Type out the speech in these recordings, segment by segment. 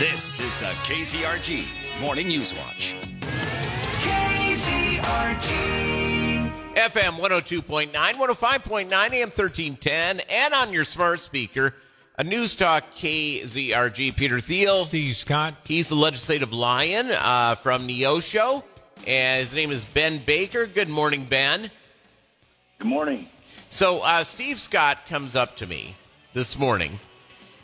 This is the KZRG Morning News Watch. KZRG. FM 102.9, 105.9, AM 1310, and on your smart speaker, a News Talk KZRG. Peter Thiel. Steve Scott. He's the legislative lion uh, from Neosho, and his name is Ben Baker. Good morning, Ben. Good morning. So, uh, Steve Scott comes up to me this morning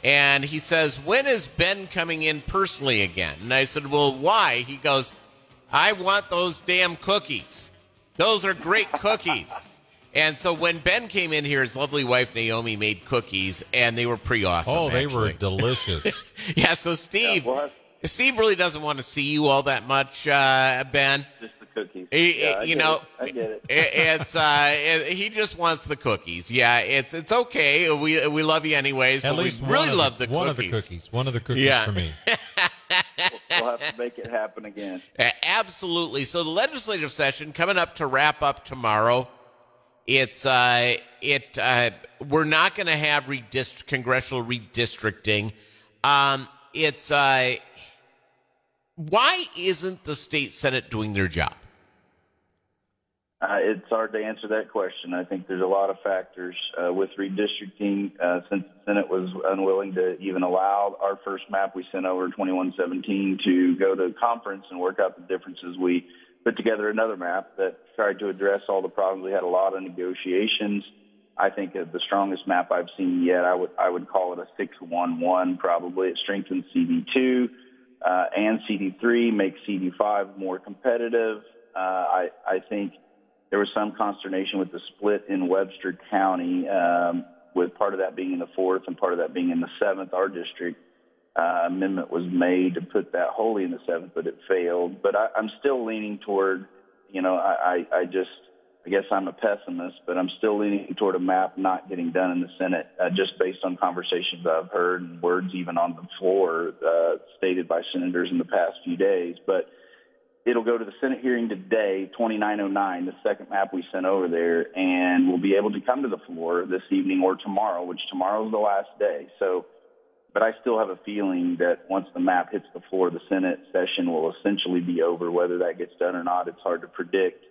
and he says, When is Ben coming in personally again? And I said, Well, why? He goes, I want those damn cookies. Those are great cookies. and so when Ben came in here, his lovely wife Naomi made cookies, and they were pretty awesome. Oh, they actually. were delicious. yeah, so Steve, Yeah, Steve really doesn't want to see you all that much, uh, Ben. Just the cookies. He- Yeah, you know, it. I get it. it's uh, it- he just wants the cookies. Yeah, it's it's okay. We we love you anyways, At but least we really one of love the, one cookies. of the cookies. One of the cookies Yeah. for me. We'll have to make it happen again. Absolutely. So the legislative session coming up to wrap up tomorrow. It's uh, it uh, we're not going to have redist- congressional redistricting. Um, it's uh, why isn't the state senate doing their job? Uh, it's hard to answer that question. I think there's a lot of factors uh, with redistricting. Uh, since the Senate was unwilling to even allow our first map we sent over 2117 to go to conference and work out the differences, we put together another map that tried to address all the problems. We had a lot of negotiations. I think the strongest map I've seen yet. I would I would call it a 611 probably. It strengthens CD2 uh, and CD3, makes CD5 more competitive. Uh, I I think there was some consternation with the split in Webster County, um, with part of that being in the fourth and part of that being in the seventh. Our district uh, amendment was made to put that wholly in the seventh, but it failed. But I, I'm still leaning toward, you know, I, I, I just, I guess I'm a pessimist, but I'm still leaning toward a map not getting done in the Senate, uh, just based on conversations I've heard and words even on the floor uh, stated by senators in the past few days. But it'll go to the Senate hearing today, 2909, the second map we sent over there, and we'll be able to come to the floor this evening or tomorrow, which tomorrow is the last day. So, but I still have a feeling that once the map hits the floor, the Senate session will essentially be over. Whether that gets done or not, it's hard to predict.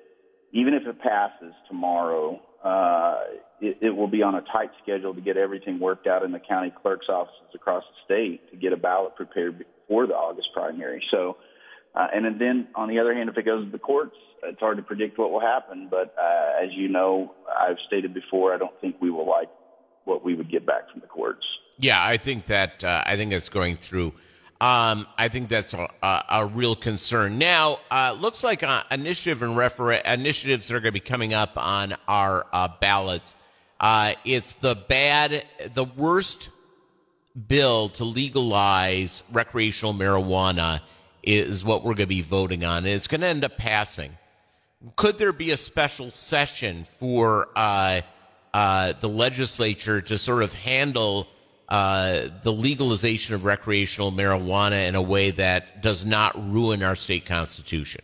Even if it passes tomorrow, uh, it, it will be on a tight schedule to get everything worked out in the county clerk's offices across the state to get a ballot prepared before the August primary. So, uh, and then on the other hand, if it goes to the courts, it's hard to predict what will happen. But uh, as you know, I've stated before, I don't think we will like what we would get back from the courts. Yeah, I think that uh, I think that's going through. Um, I think that's a, a, a real concern. Now, uh, looks like uh, initiative and refer- initiatives that are going to be coming up on our uh, ballots. Uh, it's the bad, the worst bill to legalize recreational marijuana is what we're going to be voting on, and it's going to end up passing. Could there be a special session for uh, uh, the legislature to sort of handle uh, the legalization of recreational marijuana in a way that does not ruin our state constitution?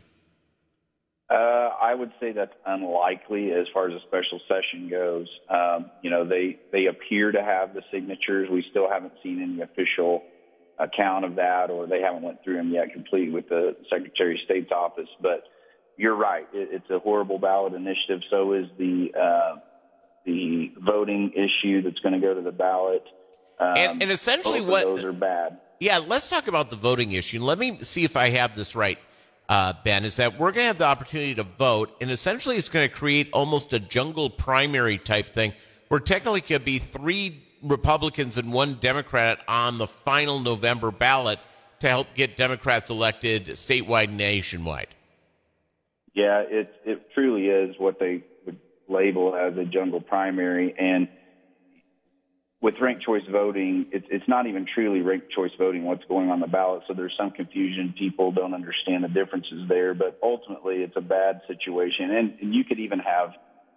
Uh, I would say that's unlikely as far as a special session goes. Um, you know, they they appear to have the signatures. We still haven't seen any official account of that, or they haven't went through them yet complete with the Secretary of State's office. But you're right; it, it's a horrible ballot initiative. So is the uh, the voting issue that's going to go to the ballot. Um, And- and essentially what- those are bad. Yeah, let's talk about the voting issue. Let me see if I have this right, uh, Ben. Is that we're going to have the opportunity to vote, and essentially it's going to create almost a jungle primary type thing, where technically could be three Republicans and one Democrat on the final November ballot to help get Democrats elected statewide and nationwide. Yeah, it it truly is what they would label as a jungle primary, and with ranked choice voting, it's it's not even truly ranked choice voting. What's going on the ballot? So there's some confusion. People don't understand the differences there, but ultimately, it's a bad situation, and, and you could even have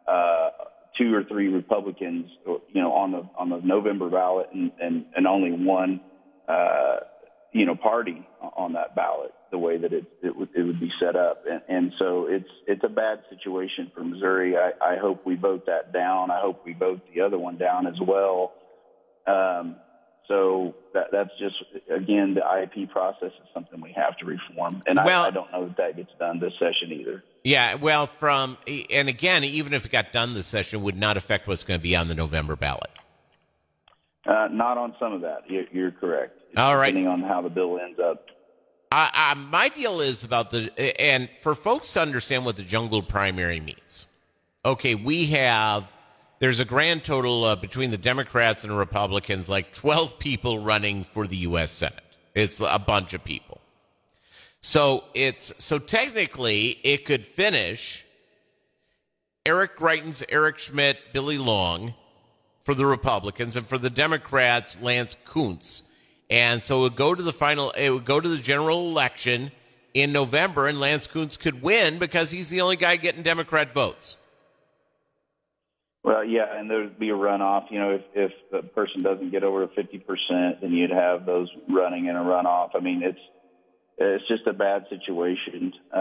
uh, two or three Republicans, you know, on the on the November ballot, and and, and only one. Uh, you know, party on that ballot, the way that it it would, it would be set up, and, and so it's it's a bad situation for Missouri. I, I hope we vote that down. I hope we vote the other one down as well. Um, so that, that's just again the IEP process is something we have to reform, and Well- I, I don't know that that gets done this session either. Yeah, well, from and again, even if it got done this session, would not affect what's going to be on the November ballot. Uh, not on some of that. You're, you're correct. All right. Depending on how the bill ends up. I, I, my deal is about the and for folks to understand what the jungle primary means. Okay, we have there's a grand total uh, between the Democrats and Republicans, like 12 people running for the U.S. Senate. It's a bunch of people. So it's so technically it could finish Eric Greitens, Eric Schmitt, Billy Long for the Republicans, and for the Democrats, Lance Kunce. And so it would go to the final, it would go to the general election in November, and Lance Kunce could win because he's the only guy getting Democrat votes. Well, yeah, and there'd be a runoff. You know, if if the person doesn't get over fifty percent, then you'd have those running in a runoff. I mean, it's it's just a bad situation. Uh,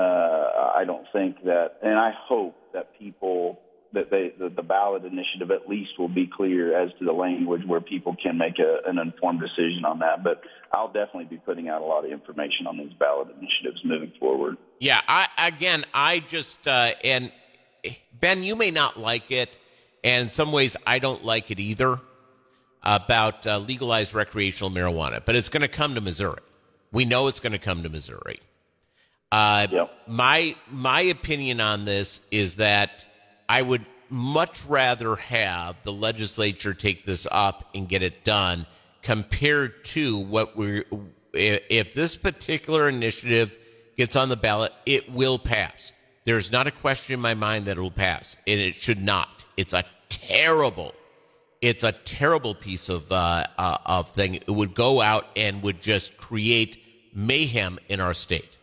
I don't think that, and I hope that people that they that the ballot initiative at least will be clear as to the language where people can make a, an informed decision on that. But I'll definitely be putting out a lot of information on these ballot initiatives moving forward. Yeah, I again, I just uh, and Ben, you may not like it, and in some ways, I don't like it either about uh, legalized recreational marijuana. But it's going to come to Missouri. We know it's going to come to Missouri. Uh. My my opinion on this is that I would much rather have the legislature take this up and get it done compared to what we're if if this particular initiative gets on the ballot, it will pass. There's not a question in my mind that it will pass, and it should not. It's a terrible, it's a terrible piece of uh, uh, of thing. It would go out and would just create mayhem in our state.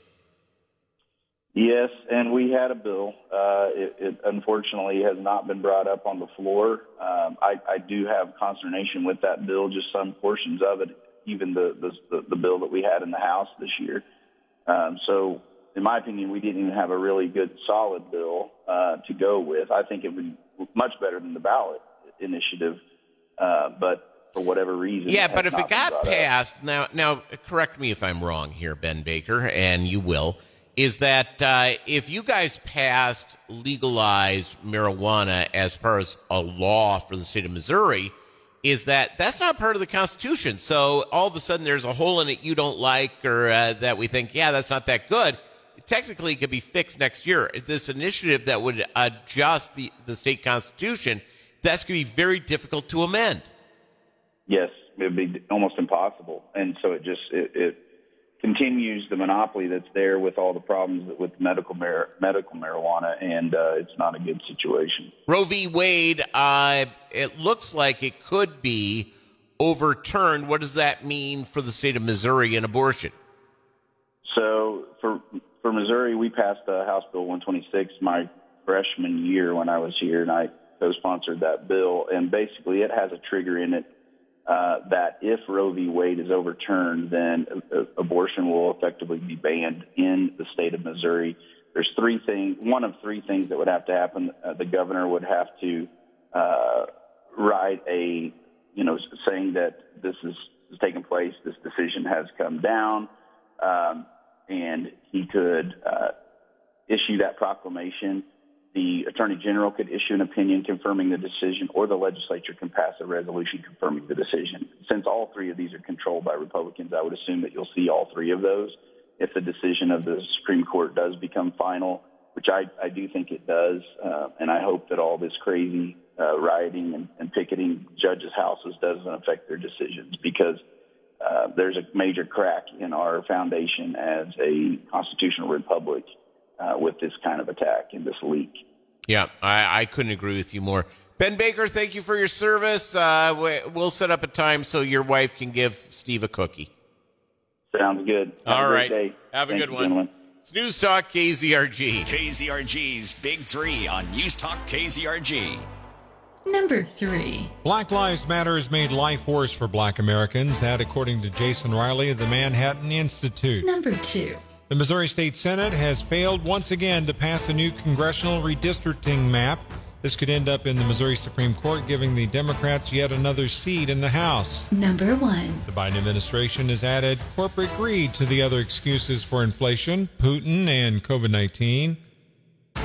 Yes, and we had a bill. Uh, it, it unfortunately has not been brought up on the floor. Um, I, I do have consternation with that bill, just some portions of it, even the, the the bill that we had in the House this year. Um, so, in my opinion, we didn't even have a really good, solid bill uh, to go with. I think it would be much better than the ballot initiative, uh, but for whatever reason, Yeah, but if it got brought up. passed, now, now, correct me if I'm wrong here, Ben Baker, and you will. Is that uh, if you guys passed legalized marijuana as far as a law for the state of Missouri, is that that's not part of the Constitution. So all of a sudden there's a hole in it you don't like, or uh, that we think, yeah, that's not that good. Technically, it could be fixed next year. This initiative that would adjust the, the state constitution, that's going to be very difficult to amend. Yes, it would be almost impossible, and so it just it, it continues the monopoly that's there with all the problems with medical mar- medical marijuana, and uh, it's not a good situation. Roe v. Wade, uh, it looks like it could be overturned. What does that mean for the state of Missouri and abortion? So for for Missouri, we passed uh, House Bill 126 my freshman year when I was here, and I co-sponsored that bill. And basically, it has a trigger in it uh, that if Roe v. Wade is overturned, then abortion will effectively be banned in the state of Missouri. There's three things, one of three things that would have to happen. Uh, the governor would have to uh, write a, you know, saying that this is, is taking place, this decision has come down, um, and he could uh, issue that proclamation. The Attorney General could issue an opinion confirming the decision, or the legislature can pass a resolution confirming the decision. Since all three of these are controlled by Republicans, I would assume that you'll see all three of those. If the decision of the Supreme Court does become final, which I, I do think it does, uh, and I hope that all this crazy uh, rioting and, and picketing judges' houses doesn't affect their decisions because uh, there's a major crack in our foundation as a constitutional republic uh, with this kind of attack and this leak. Yeah, I, I couldn't agree with you more. Ben Baker, thank you for your service. Uh, we- we'll set up a time so your wife can give Steve a cookie. Sounds good. Have All a right. day. Have a Thank good one. gentlemen. It's News Talk KZRG. KZRG's Big Three on News Talk KZRG. Number three. Black Lives Matter has made life worse for black Americans. That, according to Jason Riley of the Manhattan Institute. Number two. The Missouri State Senate has failed once again to pass a new congressional redistricting map This could end up in the Missouri Supreme Court, giving the Democrats yet another seat in the House. Number 1. The Biden administration has added corporate greed to the other excuses for inflation, Putin, and COVID 19.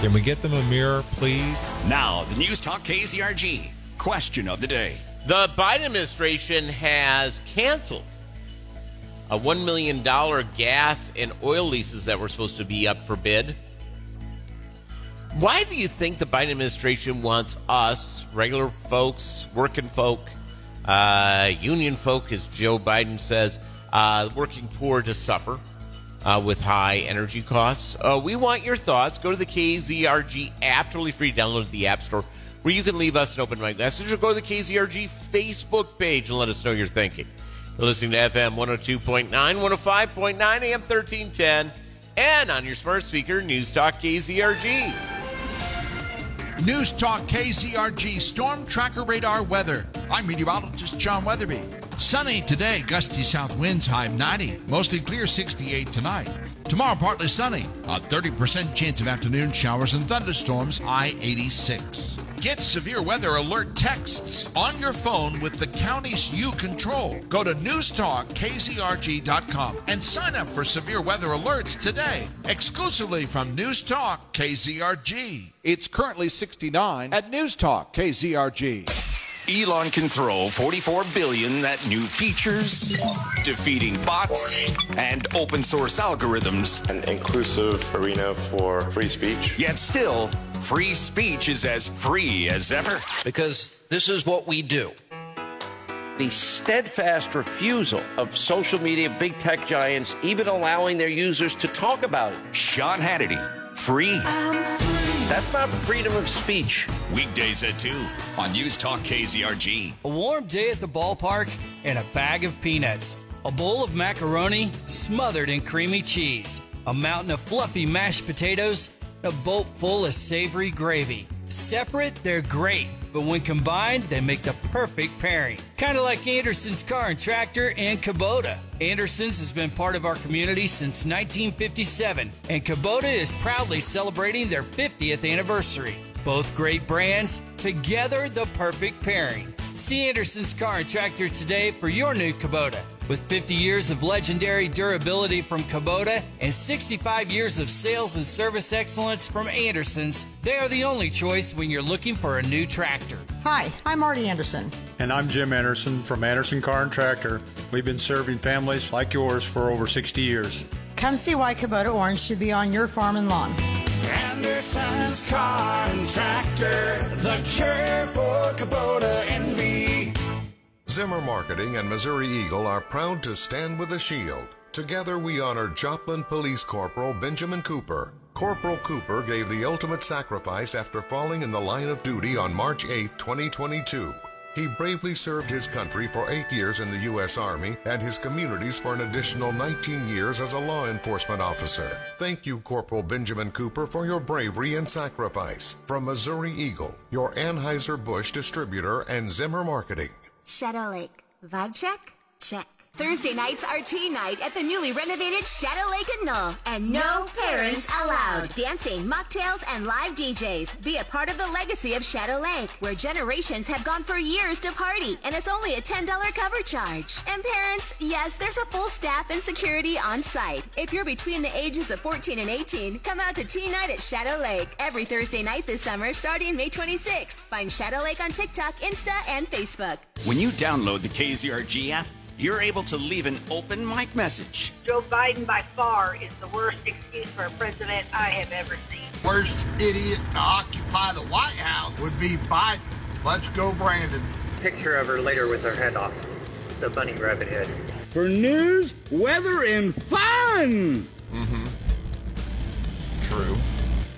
Can we get them a mirror, please? Now, the News Talk KZRG question of the day. The Biden administration has canceled a $1 million gas and oil leases that were supposed to be up for bid. Why do you think the Biden administration wants us, regular folks, working folk, uh, union folk, as Joe Biden says, uh, working poor to suffer uh, with high energy costs? Uh, we want your thoughts. Go to the KZRG app, totally free to download the App Store, where you can leave us an open mic message or go to the KZRG Facebook page and let us know your thinking. You're listening to FM 102.9, 105.9, AM 1310, and on your smart speaker, News Talk KZRG. News Talk KZRG Storm Tracker Radar Weather. I'm meteorologist John Weatherby. Sunny today, gusty south winds high 90, mostly clear 68 tonight. Tomorrow, partly sunny, a 30% chance of afternoon showers and thunderstorms, high 86. Get severe weather alert texts on your phone with the counties you control. Go to newstalkkzrg.com and sign up for severe weather alerts today, exclusively from News Talk KZRG. It's currently 69 at News Talk KZRG. Elon can throw 44 billion at new features, defeating bots, and open source algorithms. An inclusive arena for free speech. Yet still, free speech is as free as ever. Because this is what we do. The steadfast refusal of social media, big tech giants, even allowing their users to talk about it. Sean Hannity, free. That's not freedom of speech. Weekdays at 2 on News Talk KZRG. A warm day at the ballpark and a bag of peanuts. A bowl of macaroni smothered in creamy cheese. A mountain of fluffy mashed potatoes. A boat full of savory gravy. Separate, they're great, but when combined, they make the perfect pairing. Kind of like Anderson's Car and Tractor and Kubota. Anderson's has been part of our community since 1957, and Kubota is proudly celebrating their 50th anniversary. Both great brands, together the perfect pairing. See Anderson's Car and Tractor today for your new Kubota. With 50 years of legendary durability from Kubota and 65 years of sales and service excellence from Anderson's, they are the only choice when you're looking for a new tractor. Hi, I'm Marty Anderson. And I'm Jim Anderson from Anderson Car and Tractor. We've been serving families like yours for over 60 years. Come see why Kubota Orange should be on your farm and lawn. Anderson's Car and Tractor, the cure for Kubota envy. Zimmer Marketing and Missouri Eagle are proud to stand with the shield. Together we honor Joplin Police Corporal Benjamin Cooper. Corporal Cooper gave the ultimate sacrifice after falling in the line of duty on March 8, 2022. He bravely served his country for eight years in the U.S. Army and his communities for an additional 19 years as a law enforcement officer. Thank you, Corporal Benjamin Cooper, for your bravery and sacrifice. From Missouri Eagle, your Anheuser-Busch distributor and Zimmer Marketing. Shadow Lake. Vibe check? Check. Thursday nights are tea night at the newly renovated Shadow Lake and Knoll. And no parents allowed. Dancing, mocktails, and live DJs. Be a part of the legacy of Shadow Lake, where generations have gone for years to party, and it's only a $10 cover charge. And parents, yes, there's a full staff and security on site. If you're between the ages of 14 and 18, come out to tea night at Shadow Lake every Thursday night this summer, starting May 26th. Find Shadow Lake on TikTok, Insta, and Facebook. When you download the KZRG app, you're able to leave an open mic message. Joe Biden, by far, is the worst excuse for a president I have ever seen. Worst idiot to occupy the White House would be Biden. Let's go, Brandon. Picture of her later with her head off. The bunny rabbit head. For news, weather, and fun! Mm-hmm. True.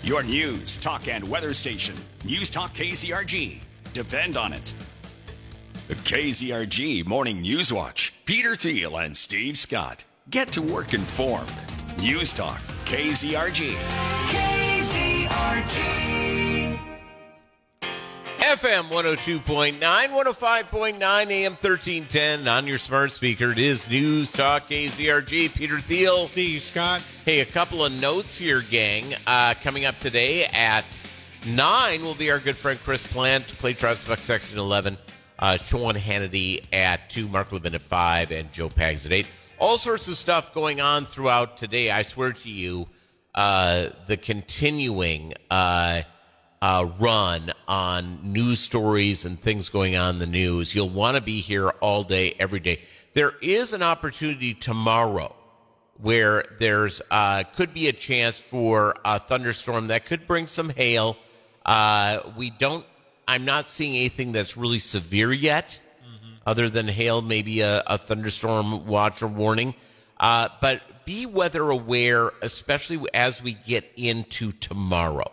Your news, talk, and weather station. News Talk KZRG. Depend on it. The KZRG Morning News Watch. Peter Thiel and Steve Scott. Get to work informed. News Talk KZRG. KZRG. FM 102.9, 105.9, AM 1310 on your smart speaker. It is News Talk KZRG. Peter Thiel. Steve Scott. Hey, a couple of notes here, gang. Uh, coming up today at Nine will be our good friend Chris Plante. Clay Travis Buck Sexton 11. Uh, Sean Hannity at 2. Mark Levin at 5. And Joe Pags at 8. All sorts of stuff going on throughout today. I swear to you, uh, the continuing uh, uh, run on news stories and things going on in the news. You'll want to be here all day, every day. There is an opportunity tomorrow where there's uh, could be a chance for a thunderstorm that could bring some hail. Uh, we don't. I'm not seeing anything that's really severe yet, other than hail, maybe a, a thunderstorm watch or warning. Uh, but be weather aware, especially as we get into tomorrow,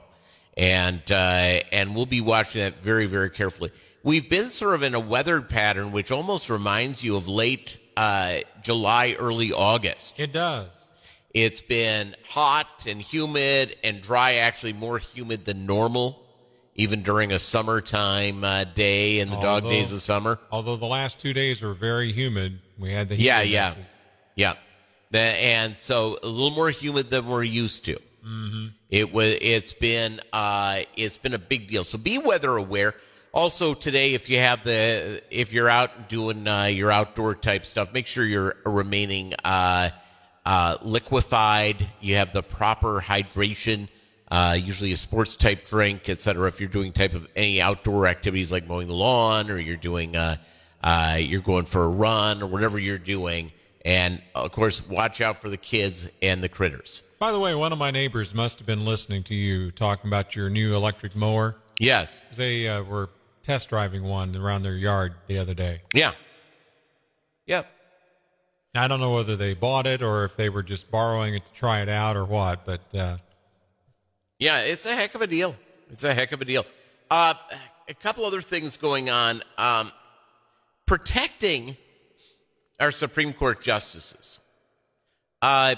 and uh, and we'll be watching that very very carefully. We've been sort of in a weather pattern which almost reminds you of late uh, July, early August. It does. It's been hot and humid and dry, actually more humid than normal, even during a summertime uh, day in the dog days of summer. Although the last two days were very humid, we had the Yeah, yeah, yeah. The, and so a little more humid than we're used to. Mhm. It was. It's been. Uh, it's been a big deal. So be weather aware. Also today, if you have the, if you're out doing uh, your outdoor type stuff, make sure you're remaining uh, uh, liquefied. You have the proper hydration. Uh, usually a sports type drink, etc. If you're doing type of any outdoor activities like mowing the lawn, or you're doing, uh, uh, you're going for a run, or whatever you're doing, and of course, watch out for the kids and the critters. By the way, one of my neighbors must have been listening to you talking about your new electric mower. Yes. They uh, were test driving one around their yard the other day. Yeah. Yep. I don't know whether they bought it or if they were just borrowing it to try it out or what, but uh, Yeah, it's a heck of a deal. It's a heck of a deal. Uh, a couple other things going on. Um, protecting our Supreme Court justices. Uh,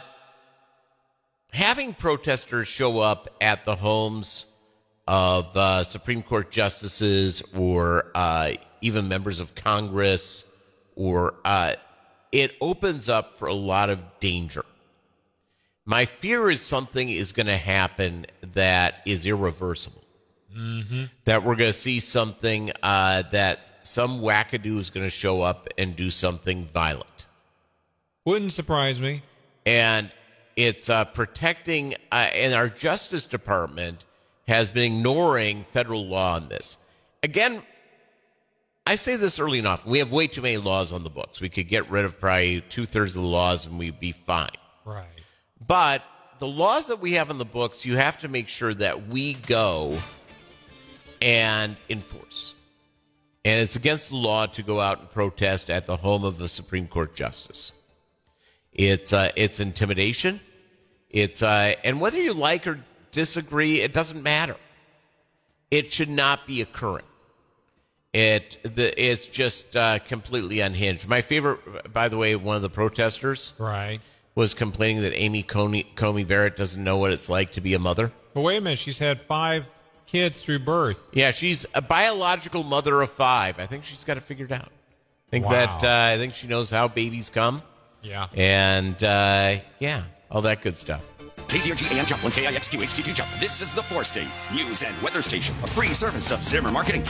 having protesters show up at the homes of uh, Supreme Court justices or uh, even members of Congress, or uh, it opens up for a lot of danger. My fear is something is going to happen that is irreversible. mm-hmm. That we're going to see something uh, that some wackadoo is going to show up and do something violent. wouldn't surprise me. And it's uh, protecting, uh, and our Justice Department has been ignoring federal law on this. Again, I say this early enough. We have way too many laws on the books. We could get rid of probably two thirds of the laws and we'd be fine. Right. But the laws that we have in the books, you have to make sure that we go and enforce. And it's against the law to go out and protest at the home of the Supreme Court justice. It's uh, it's intimidation. It's uh, and whether you like or disagree, it doesn't matter. It should not be occurring. It the it's just uh, completely unhinged. My favorite, by the way, one of the protesters, right, was complaining that Amy Coney, Comey Barrett doesn't know what it's like to be a mother. But wait a minute, she's had five kids through birth. Yeah, she's a biological mother of five. I think she's got it figured out. I think Wow. that uh, I think she knows how babies come. Yeah. and uh, yeah, all that good stuff. KZRG AM Joplin, KIXQ HD2 Joplin. This is the Four States News and Weather Station, a free service of Zimmer Marketing.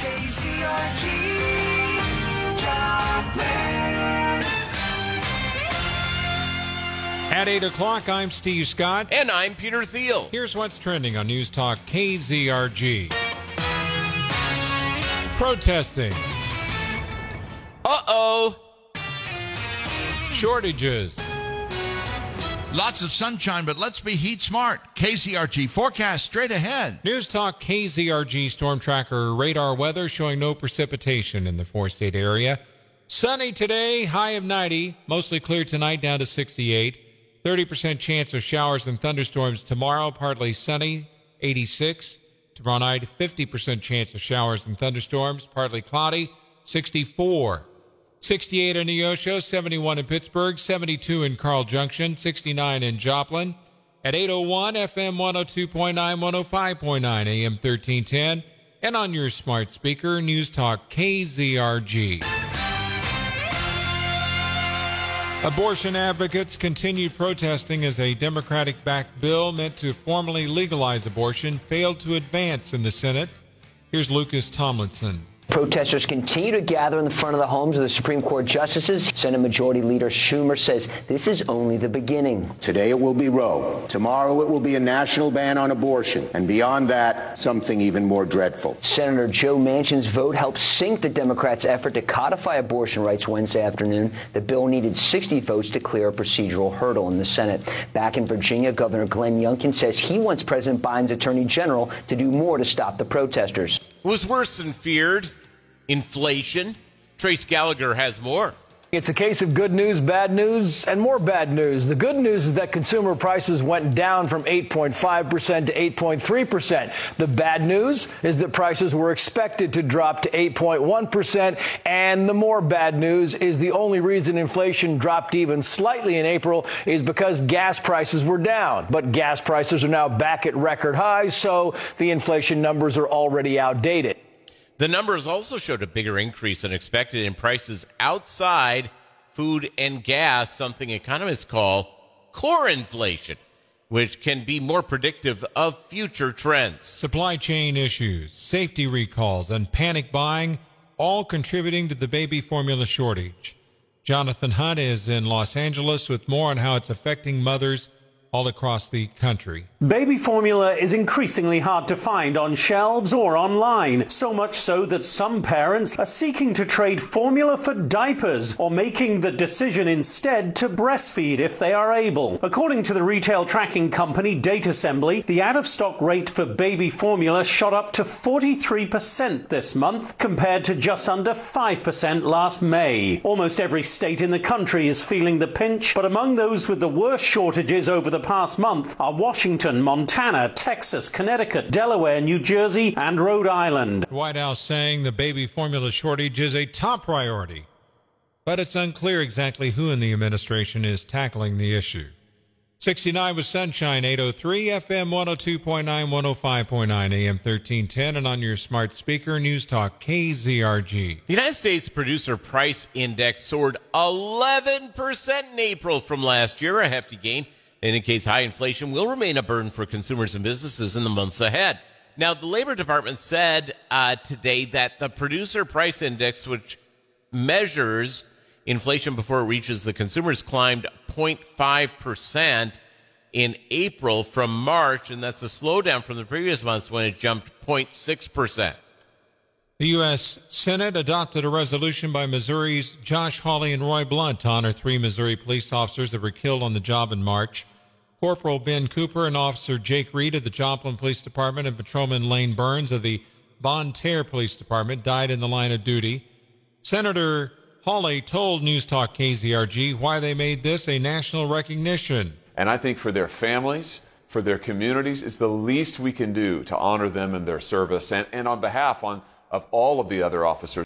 At 8 o'clock, I'm Steve Scott. And I'm Peter Thiel. Here's what's trending on News Talk KZRG. Protesting. Uh oh. Shortages. Lots of sunshine, but let's be heat smart. KZRG forecast straight ahead. News Talk KZRG Storm Tracker radar weather showing no precipitation in the four state area. Sunny today, high of 90, mostly clear tonight down to 68. 30% chance of showers and thunderstorms tomorrow, partly sunny, 86. Tomorrow night, 50% chance of showers and thunderstorms, partly cloudy, 64. 68 in Neosho, 71 in Pittsburg, 72 in Carl Junction, 69 in Joplin. At 801 FM 102.9, 105.9 AM 1310, and on your smart speaker, News Talk KZRG. Abortion advocates continued protesting as a Democratic backed bill meant to formally legalize abortion failed to advance in the Senate. Here's Lucas Tomlinson. Protesters continue to gather in the front of the homes of the Supreme Court justices. Senate Majority Leader Schumer says this is only the beginning. Today it will be Roe. Tomorrow it will be a national ban on abortion. And beyond that, something even more dreadful. Senator Joe Manchin's vote helped sink the Democrats' effort to codify abortion rights Wednesday afternoon. The bill needed 60 votes to clear a procedural hurdle in the Senate. Back in Virginia, Governor Glenn Youngkin says he wants President Biden's attorney general to do more to stop the protesters. Was worse than feared. Inflation. Trace Gallagher has more. It's a case of good news, bad news, and more bad news. The good news is that consumer prices went down from 8.5% to 8.3%. The bad news is that prices were expected to drop to 8.1%. And the more bad news is the only reason inflation dropped even slightly in April is because gas prices were down. But gas prices are now back at record highs, so the inflation numbers are already outdated. The numbers also showed a bigger increase than expected in prices outside food and gas, something economists call core inflation, which can be more predictive of future trends. Supply chain issues, safety recalls, and panic buying all contributing to the baby formula shortage. Jonathan Hunt is in Los Angeles with more on how it's affecting mothers all across the country. Baby formula is increasingly hard to find on shelves or online, so much so that some parents are seeking to trade formula for diapers or making the decision instead to breastfeed if they are able. According to the retail tracking company Datasembly, the out of stock rate for baby formula shot up to 43% this month compared to just under 5% last May. Almost every state in the country is feeling the pinch, but among those with the worst shortages over the past month are Washington, Montana, Texas, Connecticut, Delaware, New Jersey, and Rhode Island. White House saying the baby formula shortage is a top priority, but it's unclear exactly who in the administration is tackling the issue. 69 with sunshine, 803, FM 102.9, 105.9, AM 1310, and on your smart speaker, News Talk KZRG. The United States Producer Price Index soared 11% in April from last year, a hefty gain indicates high inflation will remain a burden for consumers and businesses in the months ahead. Now, the Labor Department said uh, today that the producer price index, which measures inflation before it reaches the consumers, climbed 0.5% in April from March, and that's a slowdown from the previous months when it jumped 0.6%. The U.S. Senate adopted a resolution by Missouri's Josh Hawley and Roy Blunt to honor three Missouri police officers that were killed on the job in March. Corporal Ben Cooper and Officer Jake Reed of the Joplin Police Department and Patrolman Lane Burns of the Bonne Terre Police Department died in the line of duty. Senator Hawley told News Talk KZRG why they made this a national recognition. And I think for their families, for their communities, it's the least we can do to honor them and their service. And, and on behalf on, of all of the other officers